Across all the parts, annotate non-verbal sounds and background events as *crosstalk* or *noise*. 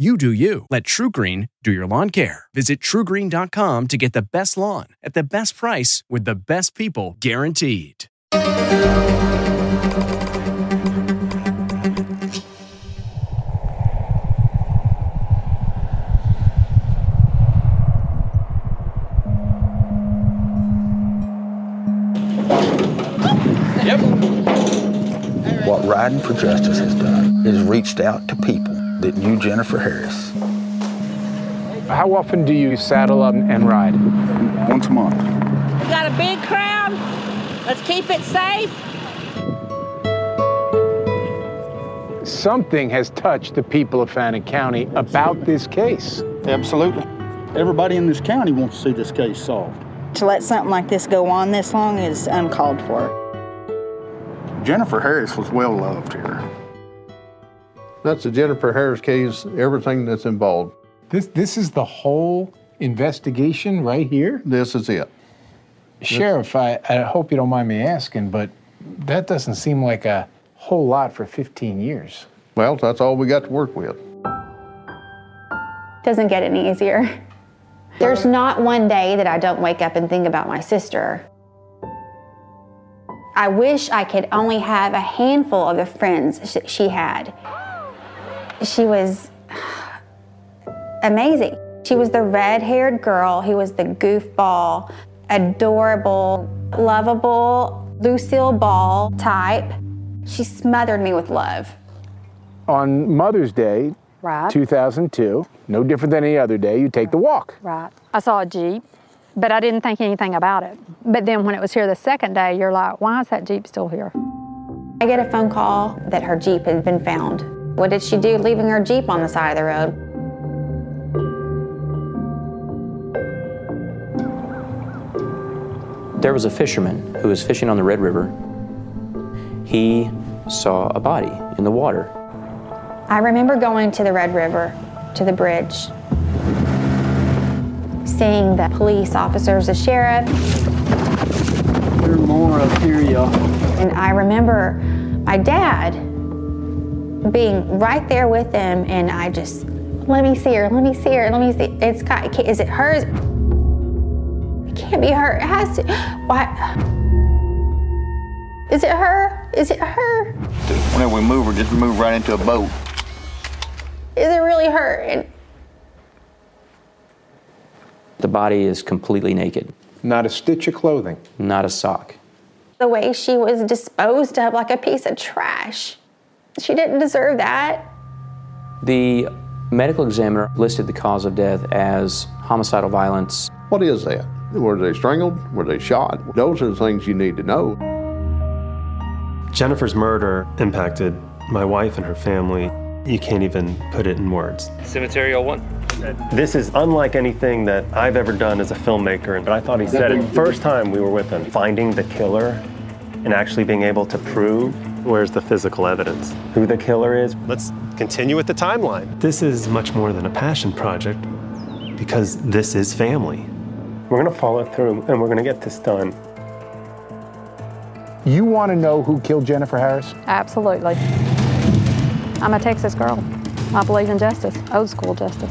You do you. Let TruGreen do your lawn care. Visit trugreen.com to get the best lawn at the best price with the best people guaranteed. Yep. What Riding for Justice has done is reached out to people that knew Jennifer Harris. How often do you saddle up and ride? Once a month. We got a big crowd. Let's keep it safe. Something has touched the people of Fannin County about this case. Absolutely. Everybody in this county wants to see this case solved. To let something like this go on this long is uncalled for. Jennifer Harris was well loved here. That's the Jennifer Harris case, everything that's involved. This this is the whole investigation right here? This is it. Sheriff, I, I hope you don't mind me asking, but that doesn't seem like a whole lot for 15 years. Well, that's all we got to work with. Doesn't get any easier. There's not one day that I don't wake up and think about my sister. I wish I could only have a handful of the friends sh- she had. She was amazing. She was the red haired girl who was the goofball, adorable, lovable, Lucille Ball type. She smothered me with love. On Mother's Day, Right. 2002, no different than any other day, you take the walk. Right. I saw a Jeep, but I didn't think anything about it. But then when it was here the second day, you're like, why is that Jeep still here? I get a phone call that her Jeep had been found. What did she do leaving her Jeep on the side of the road? There was a fisherman who was fishing on the Red River. He saw a body in the water. I remember going to the Red River, to the bridge, seeing the police officers, the sheriff. There's more up here, y'all. And I remember my dad being right there with them, and I just, let me see her, let me see her, let me see. It's got, is it hers? It can't be her. It has to. *gasps* Why? Is it her? Is it her? Whenever we move her, just move right into a boat. Is it really her? And The body is completely naked, Not a stitch of clothing. not a sock. the way she was disposed of like a piece of trash. She didn't deserve that. The medical examiner listed the cause of death as homicidal violence. What is that? Were they strangled? Were they shot? Those are the things you need to know. Jennifer's murder impacted my wife and her family. You can't even put it in words. Cemetery 01. This is unlike anything that I've ever done as a filmmaker, and I thought he said it first time we were with him. Finding the killer and actually being able to prove where's the physical evidence, who the killer is. Let's continue with the timeline. This is much more than a passion project because this is family. We're going to follow through and we're going to get this done. You want to know who killed Jennifer Harris? Absolutely. I'm a Texas girl. I believe in justice, old school justice.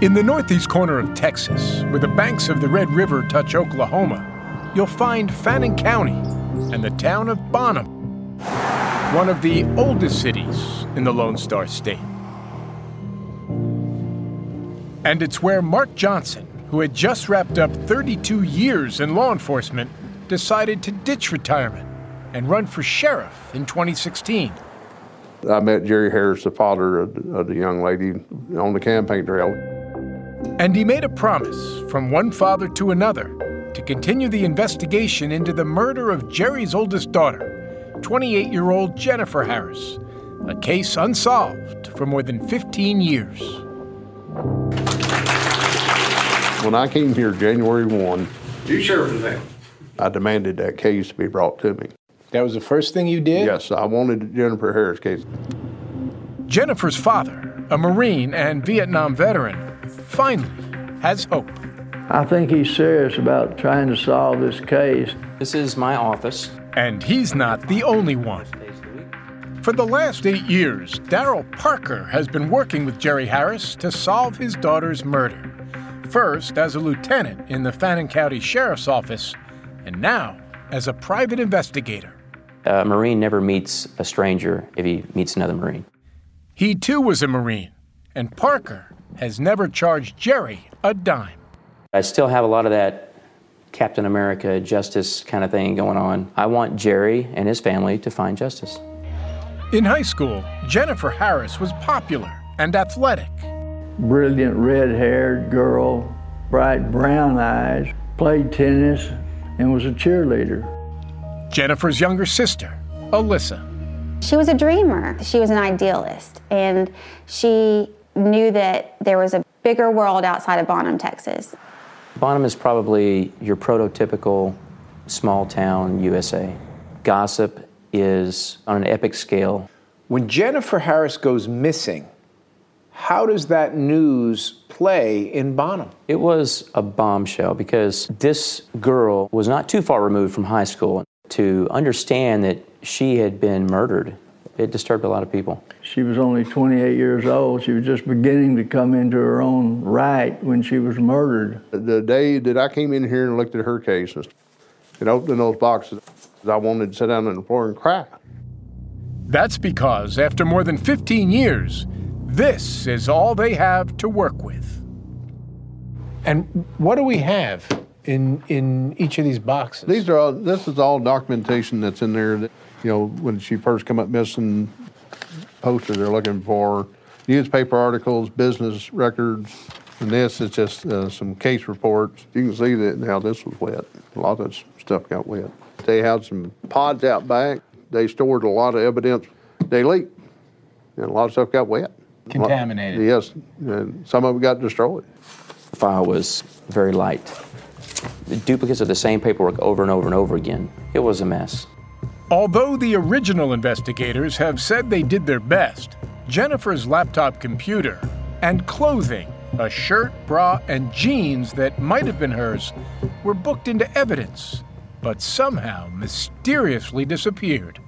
In the northeast corner of Texas, where the banks of the Red River touch Oklahoma, you'll find Fannin County and the town of Bonham, one of the oldest cities in the Lone Star State. And it's where Mark Johnson, who had just wrapped up 32 years in law enforcement, decided to ditch retirement and run for sheriff in 2016. I met Jerry Harris, the father of, the young lady, on the campaign trail. And he made a promise from one father to another to continue the investigation into the murder of Jerry's oldest daughter, 28 year old Jennifer Harris, a case unsolved for more than 15 years. When I came here January 1, You sure was that? I demanded that case to be brought to me. That was the first thing you did? Yes, I wanted the Jennifer Harris case. Jennifer's father, a Marine and Vietnam veteran, finally has hope. I think he's serious about trying to solve this case. This is my office. And he's not the only one. For the last eight years, Daryl Parker has been working with Jerry Harris to solve his daughter's murder. First as a lieutenant in the Fannin County Sheriff's Office, and now as a private investigator. A Marine never meets a stranger if he meets another Marine. He too was a Marine, and Parker has never charged Jerry a dime. I still have a lot of that Captain America justice kind of thing going on. I want Jerry and his family to find justice. In high school, Jennifer Harris was popular and athletic. Brilliant red haired girl, bright brown eyes, played tennis, and was a cheerleader. Jennifer's younger sister, Alyssa. She was a dreamer. She was an idealist. And she knew that there was a bigger world outside of Bonham, Texas. Bonham is probably your prototypical small town USA. Gossip is on an epic scale. When Jennifer Harris goes missing, how does that news play in Bonham? It was a bombshell because this girl was not too far removed from high school. To understand that she had been murdered, it disturbed a lot of people. She was only 28 years old. She was just beginning to come into her own right when she was murdered. The day that I came in here and looked at her cases and opened those boxes, I wanted to sit down on the floor and cry. That's because after more than 15 years, this is all they have to work with. And what do we have in in each of these boxes? These are all, this is all documentation that's in there that, you know, when she first come up missing, posters they're looking for, newspaper articles, business records, and this is just uh, some case reports. You can see that now this was wet. A lot of this stuff got wet. They had some pods out back. They stored a lot of evidence. They leaked, and a lot of stuff got wet. Contaminated. Yes, and some of it got destroyed. The file was very light. The duplicates of the same paperwork over and over and over again. It was a mess. Although the original investigators have said they did their best, Jennifer's laptop computer and clothing, a shirt, bra, and jeans that might have been hers, were booked into evidence, but somehow mysteriously disappeared.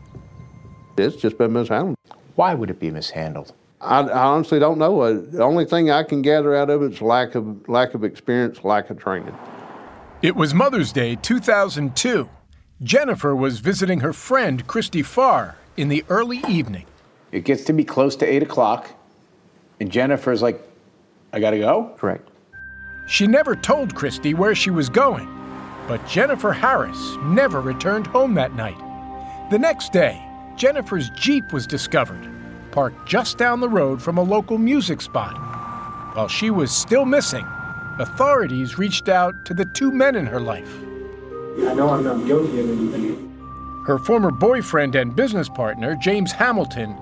It's just been mishandled. Why would it be mishandled? I, I honestly don't know. Uh, the only thing I can gather out of it is lack of lack of experience, lack of training. It was Mother's Day 2002. Jennifer was visiting her friend Christy Farr in the early evening. It gets to be close to 8 o'clock, and Jennifer's like, I gotta go? Correct. She never told Christy where she was going, but Jennifer Harris never returned home that night. The next day, Jennifer's Jeep was discovered, parked just down the road from a local music spot. While she was still missing, authorities reached out to the two men in her life. I know I'm not guilty of anything. Her former boyfriend and business partner, James Hamilton,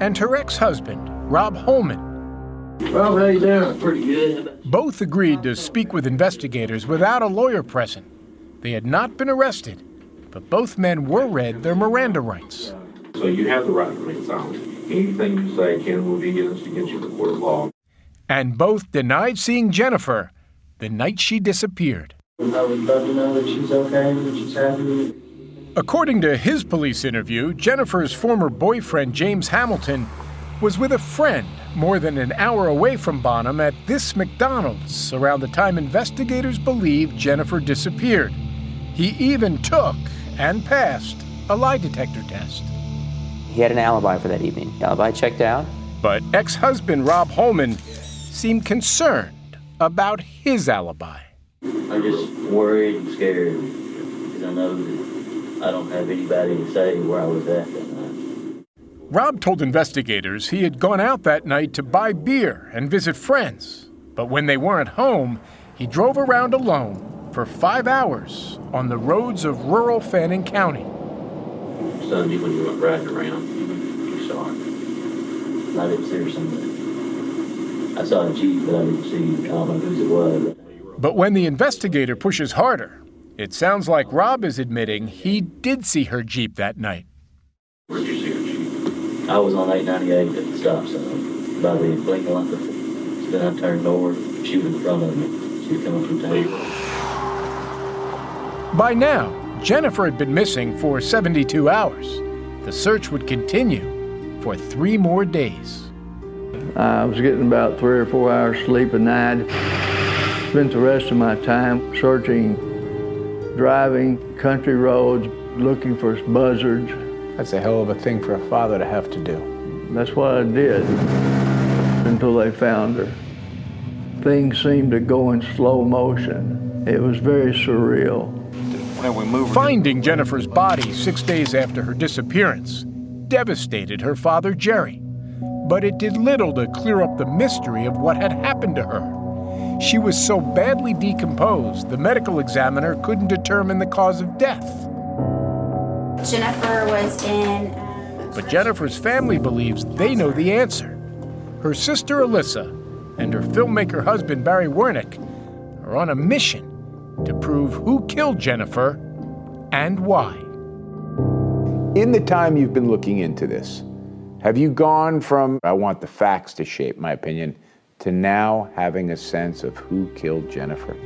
and her ex husband, Rob Holman. Well, how you doing? Pretty good. Both agreed to speak with investigators without a lawyer present. They had not been arrested, but both men were read their Miranda rights. So you have the right to remain silent. Anything you say can will be used against you in the court of law. And both denied seeing Jennifer the night she disappeared. I would love to know that she's okay, that she's happy. According to his police interview, Jennifer's former boyfriend, James Hamilton, was with a friend more than an hour away from Bonham at this McDonald's around the time investigators believe Jennifer disappeared. He even took and passed a lie detector test. He had an alibi for that evening. The alibi checked out. But ex husband Rob Holman seemed concerned about his alibi. I'm just worried and scared because I know that I don't have anybody to say where I was at that night. Rob told investigators he had gone out that night to buy beer and visit friends. But when they weren't home, he drove around alone for five hours on the roads of rural Fannin County. Sunday when you went riding around, you saw it. I didn't see her Sunday. I saw a Jeep, but I didn't see, I don't know whose it was. But when the investigator pushes harder, it sounds like Rob is admitting he did see her Jeep that night. Where'd you see her Jeep? I was on 898 at the stop sign by the blinking light. So then I turned north. She was in front of me. She was coming from town. By now, Jennifer had been missing for 72 hours. The search would continue for three more days. I was getting about three or four hours sleep a night. Spent the rest of my time searching, driving country roads, looking for buzzards. That's a hell of a thing for a father to have to do. That's what I did until they found her. Things seemed to go in slow motion. It was very surreal. Finding Jennifer's body six days after her disappearance devastated her father, Jerry. But it did little to clear up the mystery of what had happened to her. She was so badly decomposed, the medical examiner couldn't determine the cause of death. Jennifer was in. Uh, but Jennifer's family believes they know the answer. Her sister Alyssa and her filmmaker husband Barry Wernick are on a mission to prove who killed Jennifer and why. In the time you've been looking into this, have you gone from, I want the facts to shape my opinion, to now having a sense of who killed Jennifer?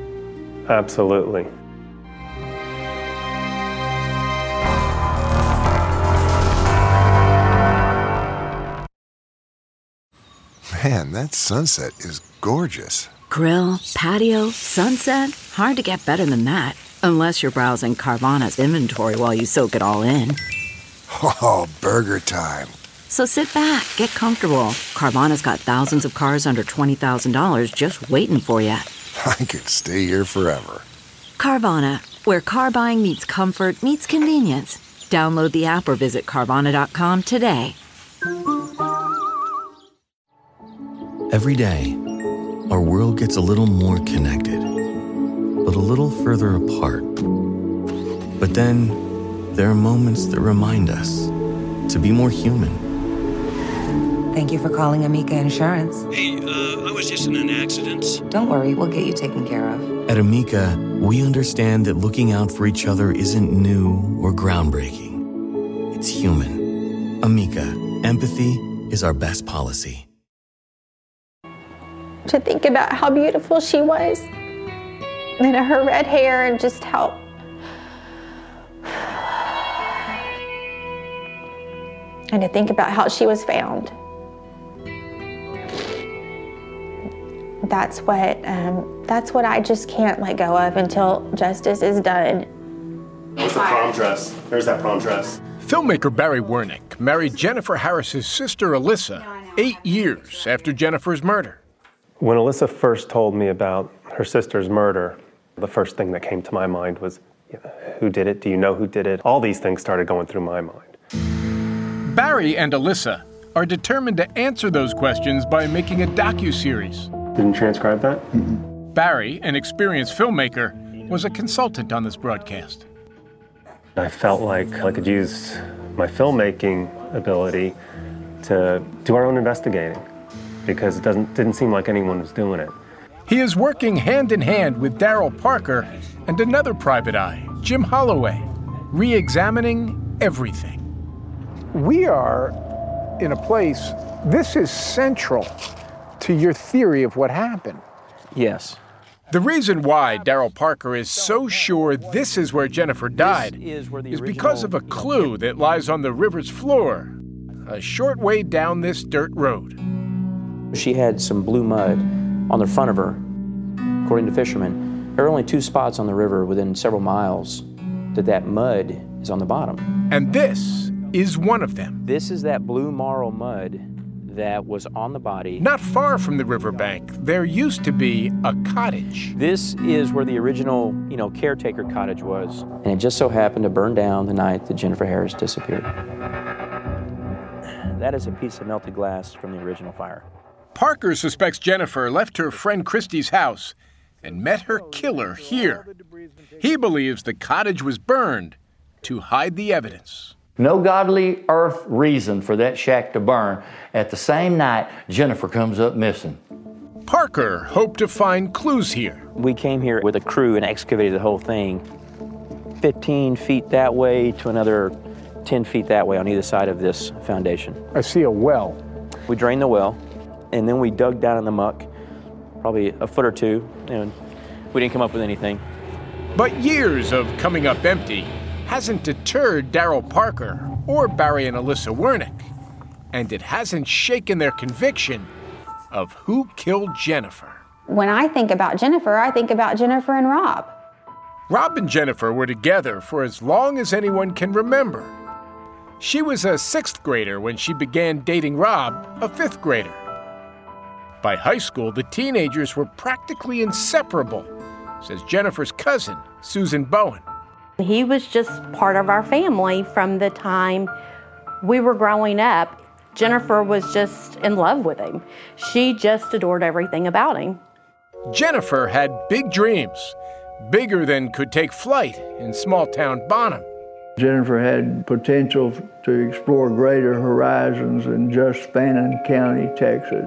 Absolutely. Man, that sunset is gorgeous. Grill, patio, sunset. Hard to get better than that. Unless you're browsing Carvana's inventory while you soak it all in. Oh, burger time. So sit back, get comfortable. Carvana's got thousands of cars under $20,000 just waiting for you. *laughs* I could stay here forever. Carvana, where car buying meets comfort, meets convenience. Download the app or visit Carvana.com today. Every day, our world gets a little more connected, but a little further apart. But then, there are moments that remind us to be more human. Thank you for calling Amica Insurance. Hey, uh, I was just in an accident. Don't worry, we'll get you taken care of. At Amica, we understand that looking out for each other isn't new or groundbreaking. It's human. Amica, empathy is our best policy. To think about how beautiful she was and her red hair and just how *sighs* and to think about how she was found. That's what um, that's what I just can't let go of until justice is done. What's the prom dress? There's that prom dress. Filmmaker Barry Wernick married Jennifer Harris's sister Alyssa eight years after Jennifer's murder. When Alyssa first told me about her sister's murder, the first thing that came to my mind was, who did it? Do you know who did it? All these things started going through my mind. Barry and Alyssa are determined to answer those questions by making a docu-series. Didn't transcribe that? Mm-hmm. Barry, an experienced filmmaker, was a consultant on this broadcast. I felt like I could use my filmmaking ability to do our own investigating because it doesn't didn't seem like anyone was doing it. He is working hand in hand with Daryl Parker and another private eye, Jim Holloway, re examining everything. We are in a place, this is central to your theory of what happened. Yes. The reason why Daryl Parker is so sure this is where Jennifer died is, is because of a clue that lies on the river's floor, a short way down this dirt road. She had some blue mud on the front of her. According to fishermen, there are only two spots on the river within several miles that that mud is on the bottom. And this is one of them. This is that blue marl mud that was on the body. Not far from the riverbank, there used to be a cottage. This is where the original, you know, caretaker cottage was. And it just so happened to burn down the night that Jennifer Harris disappeared. That is a piece of melted glass from the original fire. Parker suspects Jennifer left her friend Christie's house and met her killer here. He believes the cottage was burned to hide the evidence. No godly earth reason for that shack to burn. At the same night, Jennifer comes up missing. Parker hoped to find clues here. We came here with a crew and excavated the whole thing 15 feet that way to another 10 feet that way on either side of this foundation. I see a well. We drained the well, and then we dug down in the muck, probably a foot or two, and we didn't come up with anything. But years of coming up empty hasn't deterred Daryl Parker or Barry and Alyssa Wernick, and it hasn't shaken their conviction of who killed Jennifer. When I think about Jennifer, I think about Jennifer and Rob. Rob and Jennifer were together for as long as anyone can remember. She was a sixth grader when she began dating Rob, a fifth grader. By high school, the teenagers were practically inseparable, says Jennifer's cousin, Susan Bowen. He was just part of our family from the time we were growing up. Jennifer was just in love with him. She just adored everything about him. Jennifer had big dreams, bigger than could take flight in small town Bonham. Jennifer had potential to explore greater horizons than just Fannin County, Texas.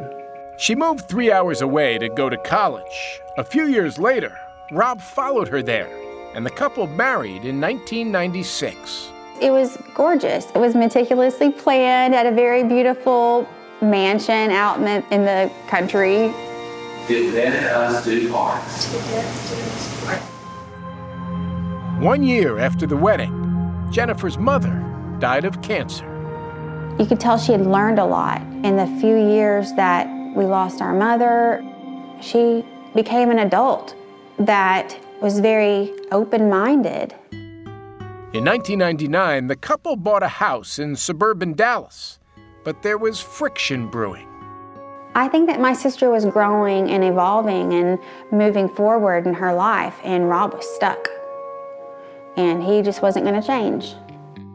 She moved three hours away to go to college. A few years later, Rob followed her there, and the couple married in 1996. It was gorgeous. It was meticulously planned at a very beautiful mansion out in the, in the country. Did that us do part? One year after the wedding, Jennifer's mother died of cancer. You could tell she had learned a lot in the few years that we lost our mother. She became an adult that was very open minded. In 1999, the couple bought a house in suburban Dallas. but there was friction brewing. I think that my sister was growing and evolving and moving forward in her life, and Rob was stuck. And he just wasn't going to change.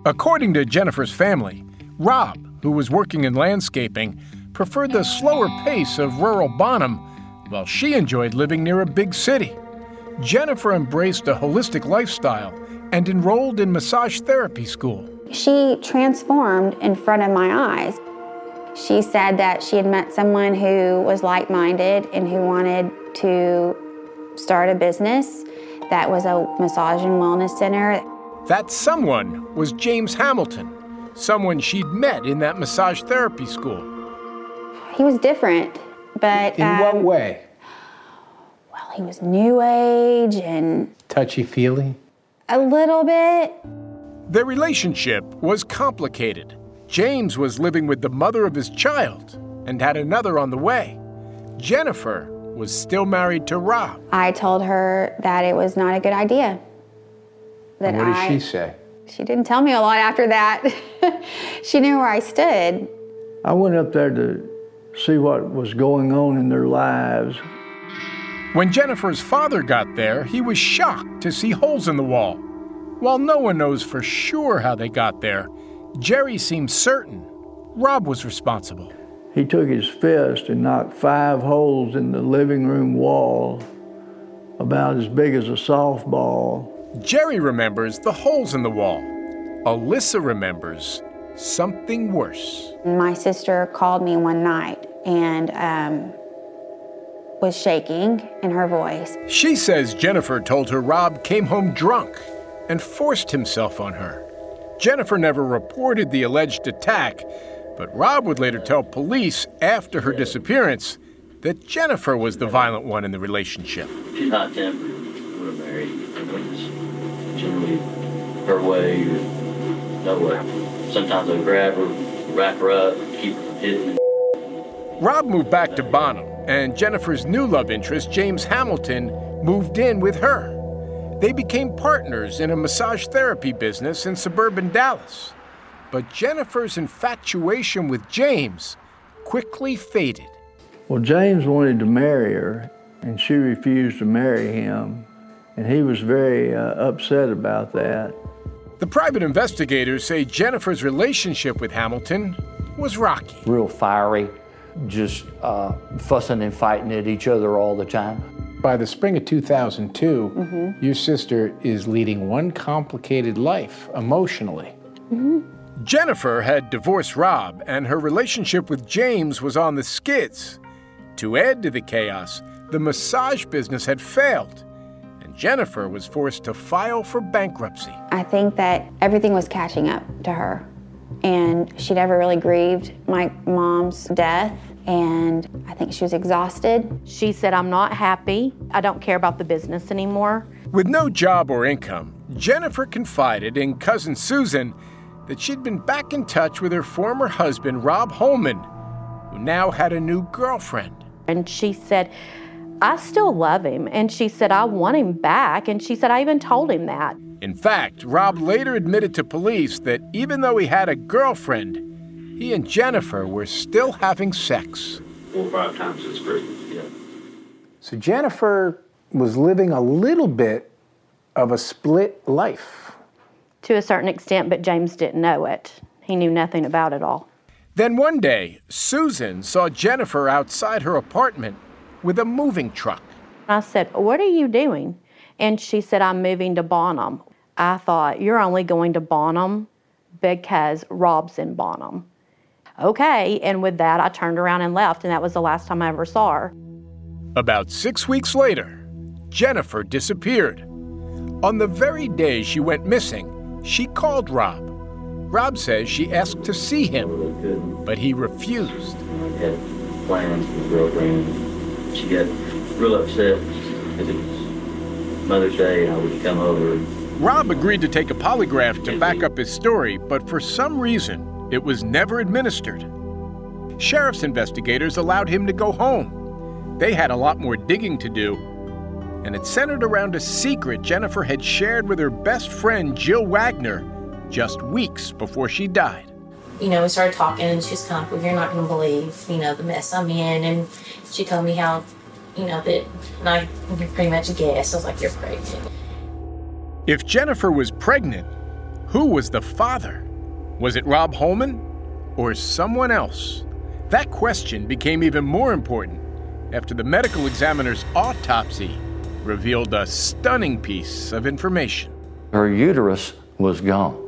According to Jennifer's family, Rob, who was working in landscaping, preferred the slower pace of rural Bonham, while she enjoyed living near a big city. Jennifer embraced a holistic lifestyle and enrolled in massage therapy school. She transformed in front of my eyes. She said that she had met someone who was like minded and who wanted to start a business that was a massage and wellness center. That someone was James Hamilton, someone she'd met in that massage therapy school. He was different, but. In um, what way? Well, he was new age and. Touchy feely? A little bit. Their relationship was complicated. James was living with the mother of his child and had another on the way. Jennifer was still married to Rob. I told her that it was not a good idea. That and what did I, she say? She didn't tell me a lot after that. *laughs* she knew where I stood. I went up there to see what was going on in their lives. When Jennifer's father got there, he was shocked to see holes in the wall. While no one knows for sure how they got there, Jerry seems certain Rob was responsible. He took his fist and knocked five holes in the living room wall, about as big as a softball. Jerry remembers the holes in the wall. Alyssa remembers something worse. My sister called me one night and um, was shaking in her voice. She says Jennifer told her Rob came home drunk and forced himself on her. Jennifer never reported the alleged attack, but Rob would later tell police after her disappearance that Jennifer was the violent one in the relationship. She's hot tempered when I'm married. It's generally her way or no way. Sometimes I grab her, wrap her up, keep her from hitting. Rob moved back to Bonham, and Jennifer's new love interest, James Hamilton, moved in with her. They became partners in a massage therapy business in suburban Dallas. But Jennifer's infatuation with James quickly faded. Well, James wanted to marry her, and she refused to marry him, and he was very uh, upset about that. The private investigators say Jennifer's relationship with Hamilton was rocky. Real fiery, just uh, fussing and fighting at each other all the time. By the spring of 2002, mm-hmm. your sister is leading one complicated life emotionally. Mm-hmm. Jennifer had divorced Rob, and her relationship with James was on the skids. To add to the chaos, the massage business had failed, and Jennifer was forced to file for bankruptcy. I think that everything was catching up to her, and she never really grieved my mom's death and I think she was exhausted. She said, I'm not happy. I don't care about the business anymore. With no job or income, Jennifer confided in cousin Susan that she'd been back in touch with her former husband, Rob Holman, who now had a new girlfriend. And she said, I still love him. And she said, I want him back. And she said, I even told him that. In fact, Rob later admitted to police that even though he had a girlfriend, he and Jennifer were still having sex. Four or five times since Christmas, yeah. So Jennifer was living a little bit of a split life. To a certain extent, but James didn't know it. He knew nothing about it all. Then one day, Susan saw Jennifer outside her apartment with a moving truck. I said, What are you doing? And she said, I'm moving to Bonham. I thought, You're only going to Bonham because Rob's in Bonham okay. And with that, I turned around and left, and that was the last time I ever saw her. About six weeks later, Jennifer disappeared. On the very day she went missing, she called Rob. Rob says she asked to see him, but he refused. I had plans with the girlfriend. She got real upset because it was Mother's Day and I would come over. Rob agreed to take a polygraph to back up his story, but for some reason, it was never administered. Sheriff's investigators allowed him to go home. They had a lot more digging to do, and it centered around a secret Jennifer had shared with her best friend Jill Wagner just weeks before she died. you know, we started talking, and she was kind of, well, you're not going to believe, you know, the mess I'm in. And she told me how, you know, that, and I pretty much guessed. I was like, you're pregnant. If Jennifer was pregnant, who was the father? Was it Rob Holman or someone else? That question became even more important after the medical examiner's autopsy revealed a stunning piece of information. Her uterus was gone.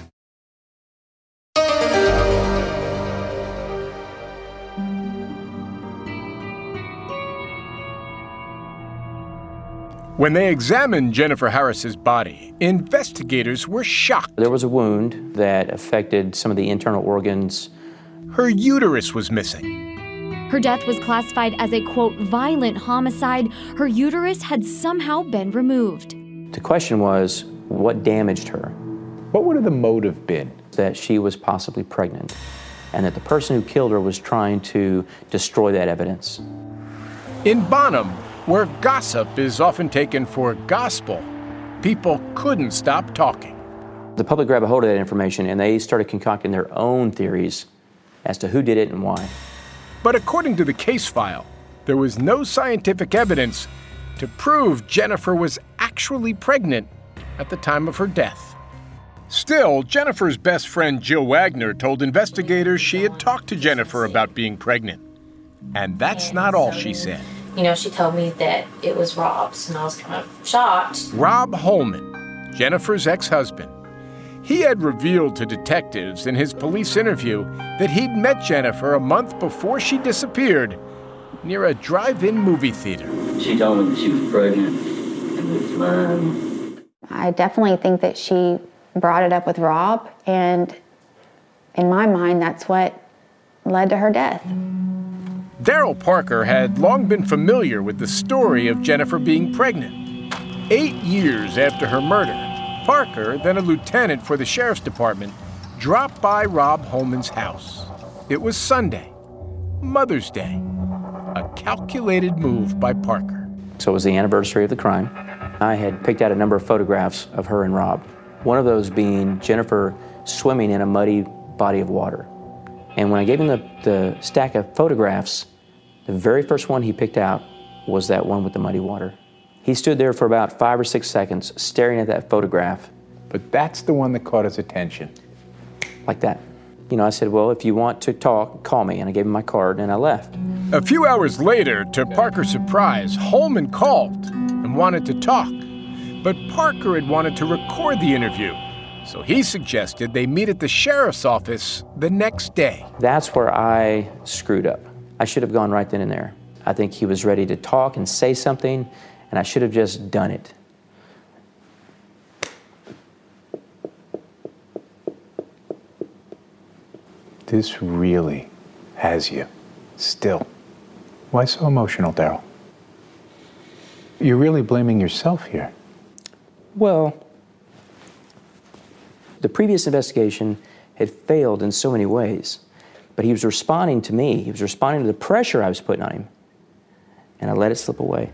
When they examined Jennifer Harris's body, investigators were shocked. There was a wound that affected some of the internal organs. Her uterus was missing. Her death was classified as a quote violent homicide. Her uterus had somehow been removed. The question was what damaged her? What would have the motive been? That she was possibly pregnant and that the person who killed her was trying to destroy that evidence. In Bonham, where gossip is often taken for gospel, people couldn't stop talking. The public grabbed a hold of that information and they started concocting their own theories as to who did it and why. But according to the case file, there was no scientific evidence to prove Jennifer was actually pregnant at the time of her death. Still, Jennifer's best friend Jill Wagner told investigators she had talked to Jennifer about being pregnant. And that's not all she said. You know, she told me that it was Rob's, and I was kind of shocked. Rob Holman, Jennifer's ex husband. He had revealed to detectives in his police interview that he'd met Jennifer a month before she disappeared near a drive in movie theater. She told me that she was pregnant and it was mine. I definitely think that she brought it up with Rob, and in my mind, that's what led to her death. Daryl Parker had long been familiar with the story of Jennifer being pregnant. Eight years after her murder, Parker, then a lieutenant for the sheriff's department, dropped by Rob Holman's house. It was Sunday, Mother's Day, a calculated move by Parker. So it was the anniversary of the crime. I had picked out a number of photographs of her and Rob. One of those being Jennifer swimming in a muddy body of water. And when I gave him the, the stack of photographs, the very first one he picked out was that one with the muddy water. He stood there for about five or six seconds staring at that photograph. But that's the one that caught his attention. Like that. You know, I said, Well, if you want to talk, call me. And I gave him my card and I left. A few hours later, to Parker's surprise, Holman called and wanted to talk. But Parker had wanted to record the interview, so he suggested they meet at the sheriff's office the next day. That's where I screwed up. I should have gone right then and there. I think he was ready to talk and say something, and I should have just done it. This really has you. Still. Why so emotional, Daryl? You're really blaming yourself here. Well, the previous investigation had failed in so many ways, but he was responding to me. He was responding to the pressure I was putting on him, and I let it slip away.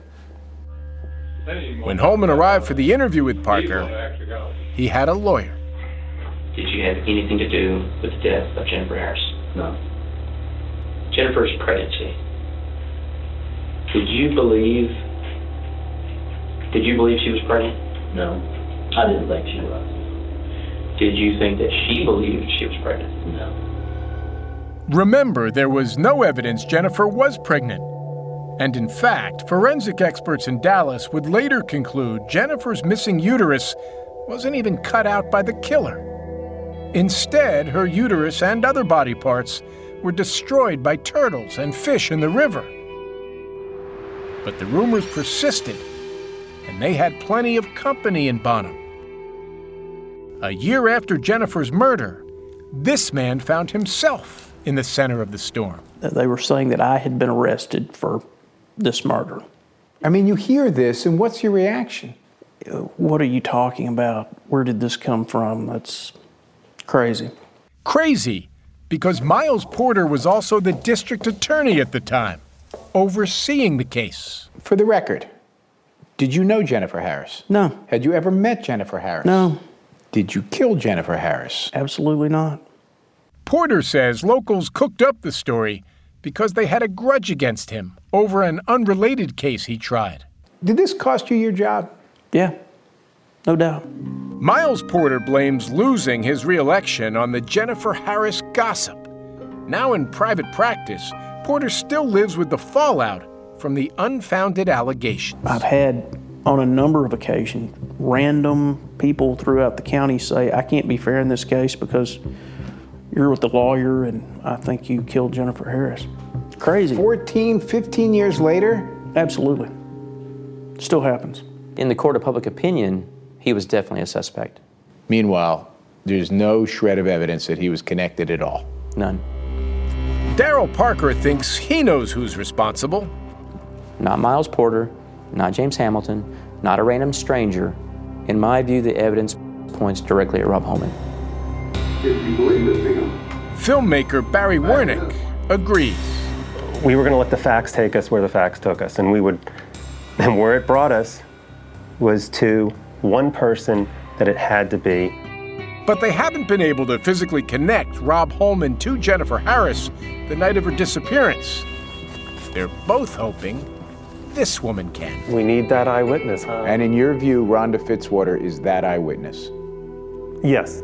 When Holman arrived for the interview with Parker, he had a lawyer. Did you have anything to do with the death of Jennifer Harris? No. Jennifer's pregnancy. Did you believe Did you believe she was pregnant? No, I didn't think she was. Did you think that she believed she was pregnant? No. Remember, there was no evidence Jennifer was pregnant. And in fact, forensic experts in Dallas would later conclude Jennifer's missing uterus wasn't even cut out by the killer. Instead, her uterus and other body parts were destroyed by turtles and fish in the river. But the rumors persisted, and they had plenty of company in Bonham. A year after Jennifer's murder, this man found himself in the center of the storm. They were saying that I had been arrested for this murder. I mean, you hear this, and what's your reaction? What are you talking about? Where did this come from? That's crazy. Crazy, because Miles Porter was also the district attorney at the time, overseeing the case. For the record, did you know Jennifer Harris? No. Had you ever met Jennifer Harris? No. Did you kill Jennifer Harris? Absolutely not. Porter says locals cooked up the story because they had a grudge against him over an unrelated case he tried. Did this cost you your job? Yeah, no doubt. Miles Porter blames losing his reelection on the Jennifer Harris gossip. Now in private practice, Porter still lives with the fallout from the unfounded allegations. I've had, on a number of occasions, random people throughout the county say, I can't be fair in this case because you're with the lawyer and I think you killed Jennifer Harris. Crazy. 14, 15 years later? Absolutely. Still happens. In the court of public opinion, he was definitely a suspect. Meanwhile, there's no shred of evidence that he was connected at all. None. Daryl Parker thinks he knows who's responsible. Not Miles Porter, not James Hamilton, not a random stranger. In my view, the evidence points directly at Rob Holman. Filmmaker Barry Wernick agrees. We were going to let the facts take us where the facts took us, and we would, and where it brought us was to one person that it had to be. But they haven't been able to physically connect Rob Holman to Jennifer Harris the night of her disappearance. They're both hoping this woman can. We need that eyewitness. And in your view, Rhonda Fitzwater is that eyewitness? Yes.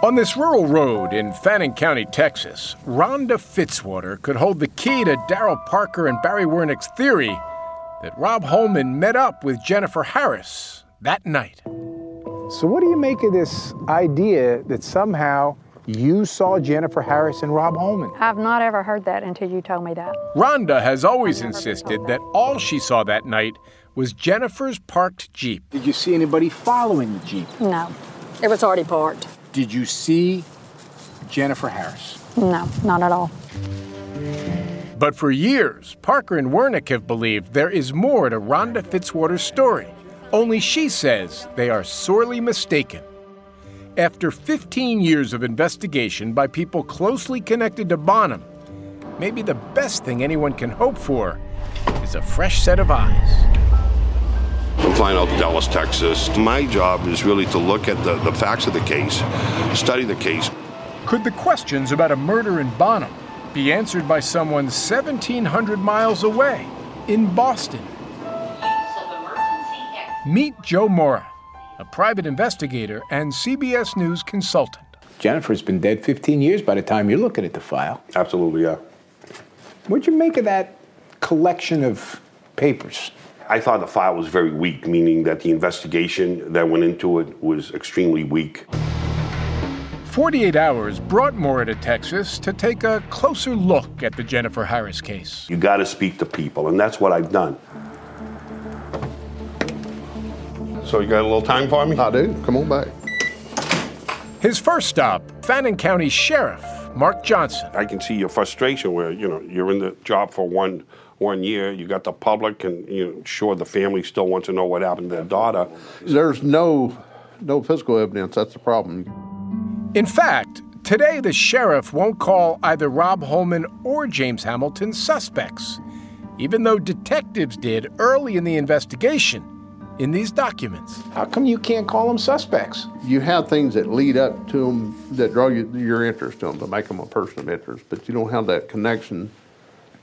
On this rural road in Fannin County, Texas, Rhonda Fitzwater could hold the key to Daryl Parker and Barry Wernick's theory that Rob Holman met up with Jennifer Harris that night. So, what do you make of this idea that somehow you saw Jennifer Harris and Rob Holman? I've not ever heard that until you told me that. Rhonda has always insisted that all she saw that night was Jennifer's parked Jeep. Did you see anybody following the Jeep? No, it was already parked. Did you see Jennifer Harris? No, not at all. But for years, Parker and Wernick have believed there is more to Rhonda Fitzwater's story. Only she says they are sorely mistaken. After 15 years of investigation by people closely connected to Bonham, maybe the best thing anyone can hope for is a fresh set of eyes. Flying out to Dallas, Texas. My job is really to look at the, the facts of the case, study the case. Could the questions about a murder in Bonham be answered by someone 1,700 miles away in Boston? Meet Joe Mora, a private investigator and CBS News consultant. Jennifer's been dead 15 years by the time you're looking at the file. Absolutely, yeah. What'd you make of that collection of papers? I thought the file was very weak, meaning that the investigation that went into it was extremely weak. 48 Hours brought Mora to Texas to take a closer look at the Jennifer Harris case. You got to speak to people, and that's what I've done. So you got a little time for me? I do. Come on back. His first stop, Fannin County Sheriff Mark Johnson. I can see your frustration where, you know, you're in the job for one one year, you got the public and you know, sure the family still wants to know what happened to their daughter. There's no no physical evidence, that's the problem. In fact, today the sheriff won't call either Rob Holman or James Hamilton suspects, even though detectives did early in the investigation in these documents. How come you can't call them suspects? You have things that lead up to them that draw you, your interest to them to make them a person of interest, but you don't have that connection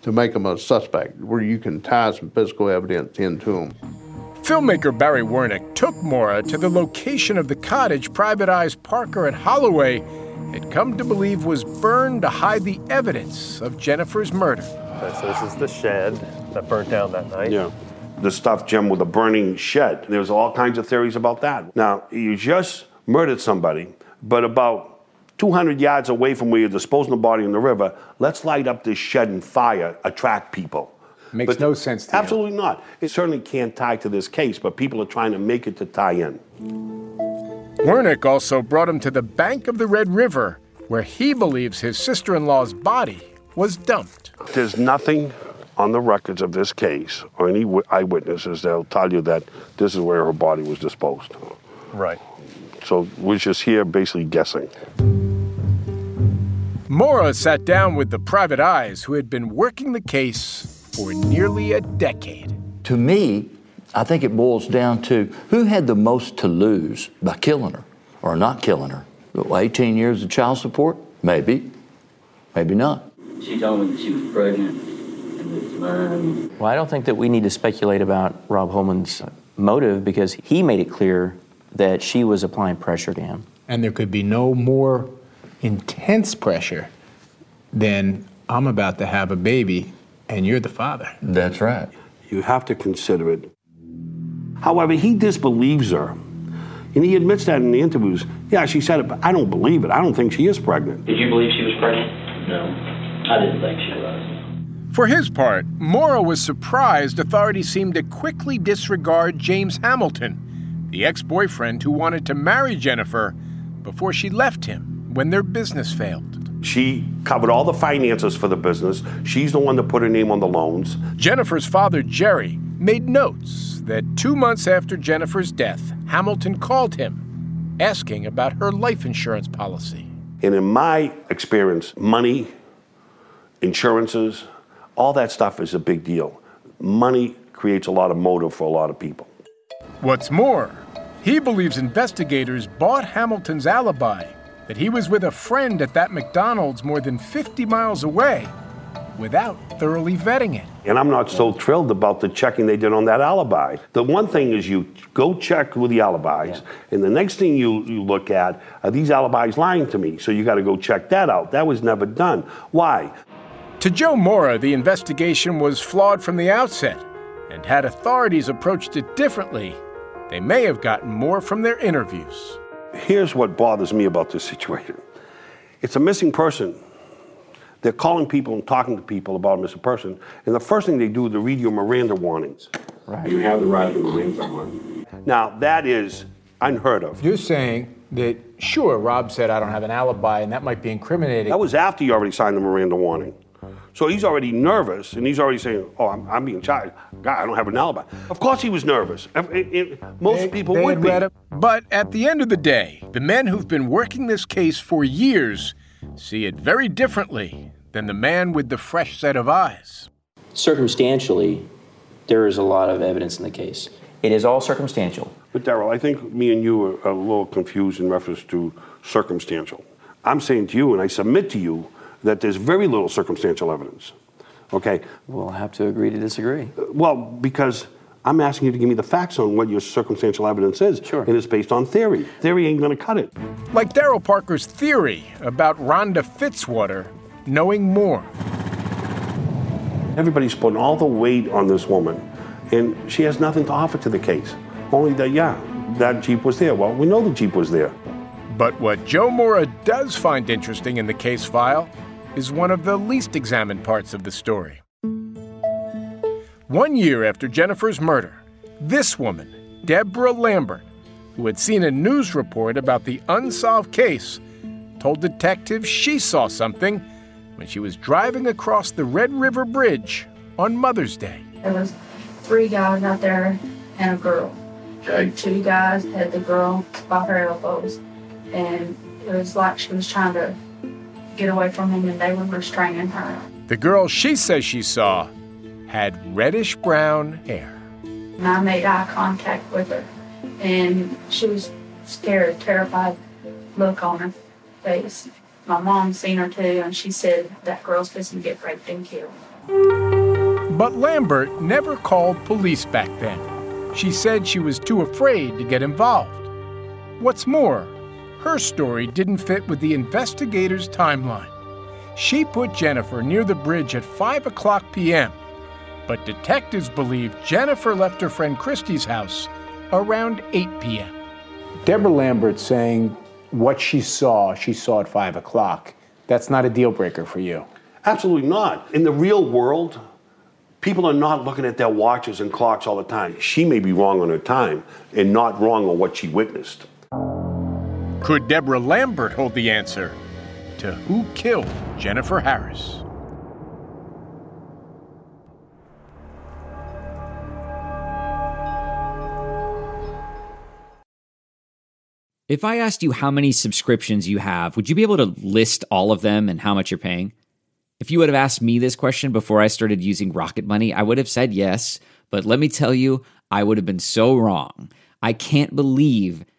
to make them a suspect where you can tie some physical evidence into them. Filmmaker Barry Wernick took Mora to the location of the cottage Private Eyes Parker and Holloway had come to believe was burned to hide the evidence of Jennifer's murder. Okay, so this is the shed that burnt down that night. Yeah. The stuff, Jim, with the burning shed. There's all kinds of theories about that. Now, you just murdered somebody, but about 200 yards away from where you're disposing the body in the river, let's light up this shed and fire, attract people. Makes But- no sense to Absolutely not. It certainly can't tie to this case, but people are trying to make it to tie in. Wernick also brought him to the bank of the Red River, where he believes his sister in law's body was dumped. There's nothing on the records of this case or any eyewitnesses that'll tell you that this is where her body was disposed. Right. So we're just here basically guessing. Mora sat down with the private eyes who had been working the case for nearly a decade. To me, I think it boils down to who had the most to lose by killing her or not killing her. 18 years of child support? Maybe. Maybe not. She told me that she was pregnant and it was mine. Well, I don't think that we need to speculate about Rob Holman's motive because he made it clear that she was applying pressure to him. And there could be no more intense pressure than I'm about to have a baby and you're the father. That's right. You have to consider it. However, he disbelieves her. And he admits that in the interviews. Yeah, she said it, but I don't believe it. I don't think she is pregnant. Did you believe she was pregnant? No. I didn't think she was. For his part, Mora was surprised authorities seemed to quickly disregard James Hamilton, the ex boyfriend who wanted to marry Jennifer before she left him when their business failed. She covered all the finances for the business. She's the one that put her name on the loans. Jennifer's father, Jerry, made notes that two months after Jennifer's death, Hamilton called him asking about her life insurance policy. And in my experience, money, insurances, all that stuff is a big deal. Money creates a lot of motive for a lot of people. What's more, he believes investigators bought Hamilton's alibi that he was with a friend at that McDonald's more than 50 miles away without thoroughly vetting it. And I'm not so thrilled about the checking they did on that alibi. The one thing is you go check with the alibis, and the next thing you, you look at are these alibis lying to me? So you got to go check that out. That was never done. Why? To Joe Mora, the investigation was flawed from the outset, and had authorities approached it differently, they may have gotten more from their interviews. Here's what bothers me about this situation it's a missing person. They're calling people and talking to people about a missing person, and the first thing they do is to read your Miranda warnings. Right. You have the right to remain someone. Now, that is unheard of. You're saying that, sure, Rob said I don't have an alibi and that might be incriminating. That was after you already signed the Miranda warning. So he's already nervous, and he's already saying, "Oh, I'm, I'm being charged. God, I don't have an alibi." Of course, he was nervous. If- if- if- most people would be. But at the end of the day, the men who've been working this case for years see it very differently than the man with the fresh set of eyes. Circumstantially, there is a lot of evidence in the case. It is all circumstantial. But Daryl, I think me and you are a little confused in reference to circumstantial. I'm saying to you, and I submit to you, that there's very little circumstantial evidence. Okay? We'll have to agree to disagree. Uh, well, because I'm asking you to give me the facts on what your circumstantial evidence is. Sure. And it's based on theory. Theory ain't gonna cut it. Like Daryl Parker's theory about Rhonda Fitzwater knowing more. Everybody's putting all the weight on this woman, and she has nothing to offer to the case. Only that, yeah, that Jeep was there. Well, we know the Jeep was there. But what Joe Mora does find interesting in the case file is one of the least examined parts of the story. One year after Jennifer's murder, this woman, Deborah Lambert, who had seen a news report about the unsolved case, told detectives she saw something when she was driving across the Red River Bridge on Mother's Day. There was three guys out there and a girl. The two guys had the girl by her elbows, and it was like she was trying to get away from him, and they were restraining her. The girl she says she saw had reddish brown hair. And I made eye contact with her, and she was scared, terrified look on her face. My mom seen her too, and she said that girl's fixing to get raped and killed. But Lambert never called police back then. She said she was too afraid to get involved. What's more, her story didn't fit with the investigators' timeline. She put Jennifer near the bridge at 5 o'clock p.m., but detectives believe Jennifer left her friend Christy's house around 8 p.m. Deborah Lambert saying what she saw, she saw at 5 o'clock. That's not a deal breaker for you. Absolutely not. In the real world, people are not looking at their watches and clocks all the time. She may be wrong on her time and not wrong on what she witnessed. Could Deborah Lambert hold the answer to who killed Jennifer Harris? If I asked you how many subscriptions you have, would you be able to list all of them and how much you're paying? If you would have asked me this question before I started using Rocket Money, I would have said yes. But let me tell you, I would have been so wrong. I can't believe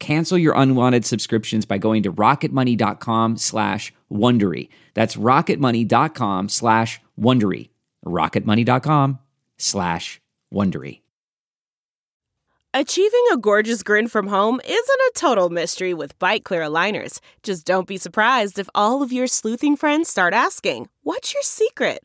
Cancel your unwanted subscriptions by going to rocketmoney.com slash Wondery. That's rocketmoney.com slash Wondery. rocketmoney.com slash Wondery. Achieving a gorgeous grin from home isn't a total mystery with Byte Clear aligners. Just don't be surprised if all of your sleuthing friends start asking, What's your secret?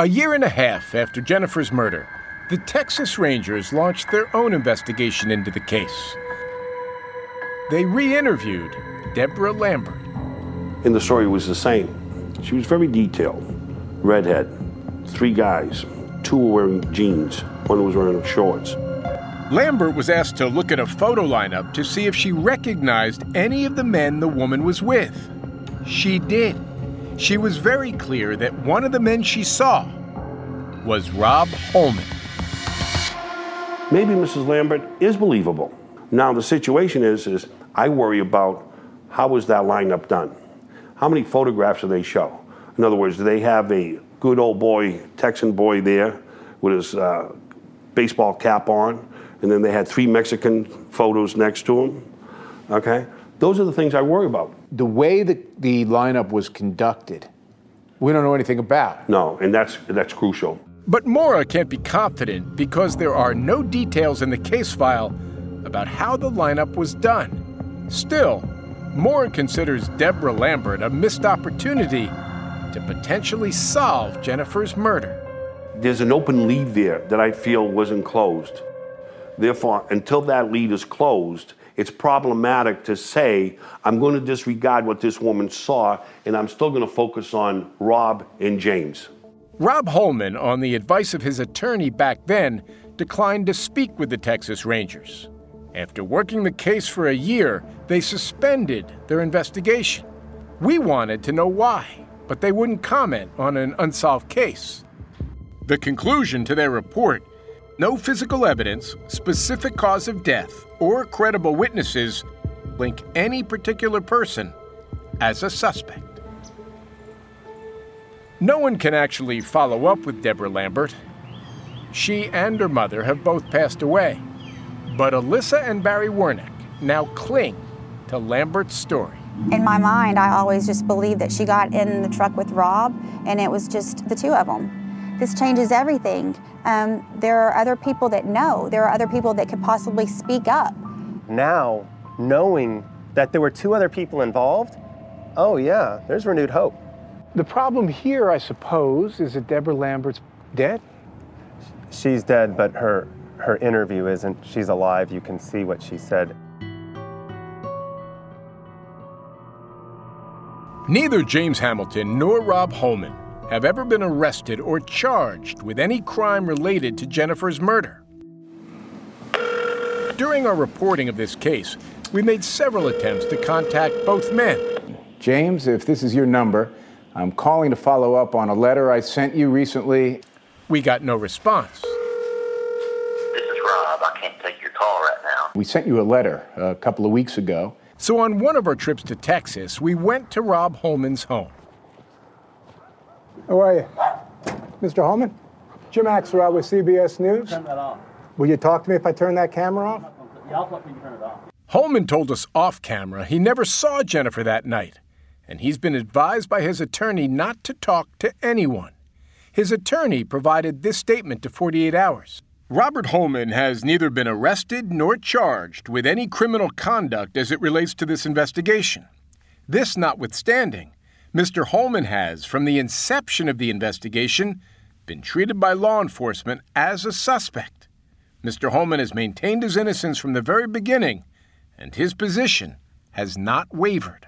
A year and a half after Jennifer's murder, the Texas Rangers launched their own investigation into the case. They re-interviewed Deborah Lambert. And the story was the same. She was very detailed. Redhead, three guys, two were wearing jeans, one was wearing shorts. Lambert was asked to look at a photo lineup to see if she recognized any of the men the woman was with. She did. She was very clear that one of the men she saw was Rob Holman. Maybe Mrs. Lambert is believable. Now the situation is, is I worry about how was that lineup done? How many photographs do they show? In other words, do they have a good old boy, Texan boy there with his uh, baseball cap on, and then they had three Mexican photos next to him. Okay? Those are the things I worry about. The way that the lineup was conducted, we don't know anything about. No, and that's that's crucial. But Mora can't be confident because there are no details in the case file about how the lineup was done. Still, Mora considers Deborah Lambert a missed opportunity to potentially solve Jennifer's murder. There's an open lead there that I feel wasn't closed. Therefore, until that lead is closed, it's problematic to say, I'm going to disregard what this woman saw and I'm still going to focus on Rob and James. Rob Holman, on the advice of his attorney back then, declined to speak with the Texas Rangers. After working the case for a year, they suspended their investigation. We wanted to know why, but they wouldn't comment on an unsolved case. The conclusion to their report no physical evidence, specific cause of death, or credible witnesses link any particular person as a suspect. No one can actually follow up with Deborah Lambert. She and her mother have both passed away. But Alyssa and Barry Wernick now cling to Lambert's story. In my mind, I always just believed that she got in the truck with Rob and it was just the two of them. This changes everything. Um, there are other people that know, there are other people that could possibly speak up. Now, knowing that there were two other people involved, oh yeah, there's renewed hope. The problem here, I suppose, is that Deborah Lambert's dead. She's dead, but her her interview isn't. She's alive. You can see what she said. Neither James Hamilton nor Rob Holman have ever been arrested or charged with any crime related to Jennifer's murder. During our reporting of this case, we made several attempts to contact both men. James, if this is your number, I'm calling to follow up on a letter I sent you recently. We got no response. This is Rob. I can't take your call right now. We sent you a letter a couple of weeks ago. So, on one of our trips to Texas, we went to Rob Holman's home. How are you? Mr. Holman? Jim Axelrod with CBS News. Turn that off. Will you talk to me if I turn that camera off? Yeah, I'll let you turn it off. Holman told us off camera he never saw Jennifer that night, and he's been advised by his attorney not to talk to anyone. His attorney provided this statement to 48 Hours. Robert Holman has neither been arrested nor charged with any criminal conduct as it relates to this investigation. This notwithstanding, Mr. Holman has, from the inception of the investigation, been treated by law enforcement as a suspect. Mr. Holman has maintained his innocence from the very beginning, and his position has not wavered.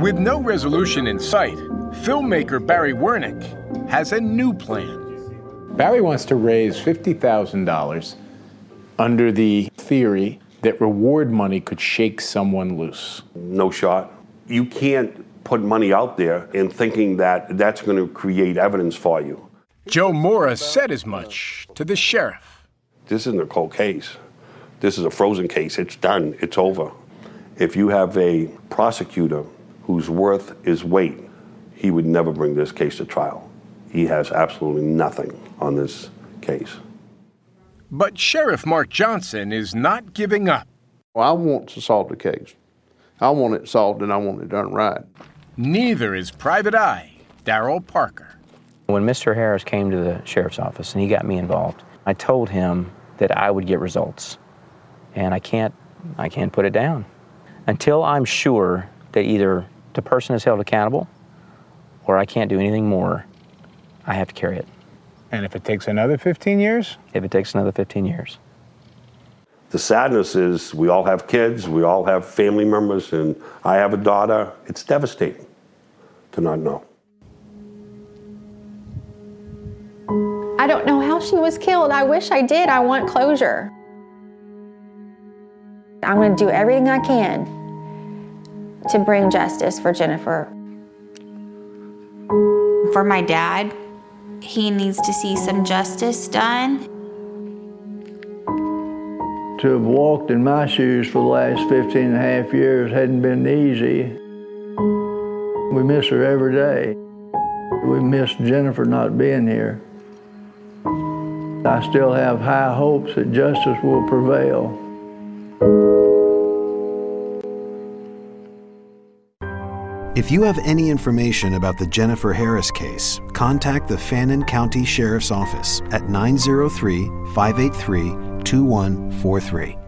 With no resolution in sight, filmmaker Barry Wernick has a new plan. Barry wants to raise $50,000 under the theory that reward money could shake someone loose. No shot. You can't put money out there in thinking that that's going to create evidence for you. Joe Mora said as much to the sheriff. This isn't a cold case. This is a frozen case. It's done. It's over. If you have a prosecutor whose worth is weight, he would never bring this case to trial. He has absolutely nothing on this case. But Sheriff Mark Johnson is not giving up. Well, I want to solve the case. I want it solved and I want it done right. Neither is Private Eye Daryl Parker. When Mr. Harris came to the sheriff's office and he got me involved, I told him that I would get results. And I can't I can't put it down. Until I'm sure that either the person is held accountable or I can't do anything more, I have to carry it. And if it takes another 15 years? If it takes another 15 years. The sadness is we all have kids, we all have family members, and I have a daughter. It's devastating to not know. I don't know how she was killed. I wish I did. I want closure. I'm going to do everything I can to bring justice for Jennifer. For my dad, he needs to see some justice done. To have walked in my shoes for the last 15 and a half years hadn't been easy. We miss her every day. We miss Jennifer not being here. I still have high hopes that justice will prevail. If you have any information about the Jennifer Harris case, contact the Fannin County Sheriff's Office at 903 583 2143.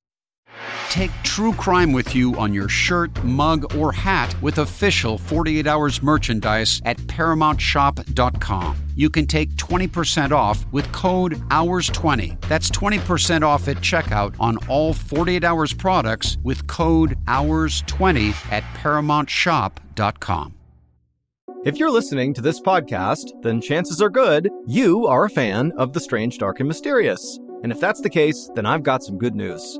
Take true crime with you on your shirt, mug, or hat with official 48 Hours merchandise at ParamountShop.com. You can take 20% off with code HOURS20. That's 20% off at checkout on all 48 Hours products with code HOURS20 at ParamountShop.com. If you're listening to this podcast, then chances are good you are a fan of The Strange, Dark, and Mysterious. And if that's the case, then I've got some good news.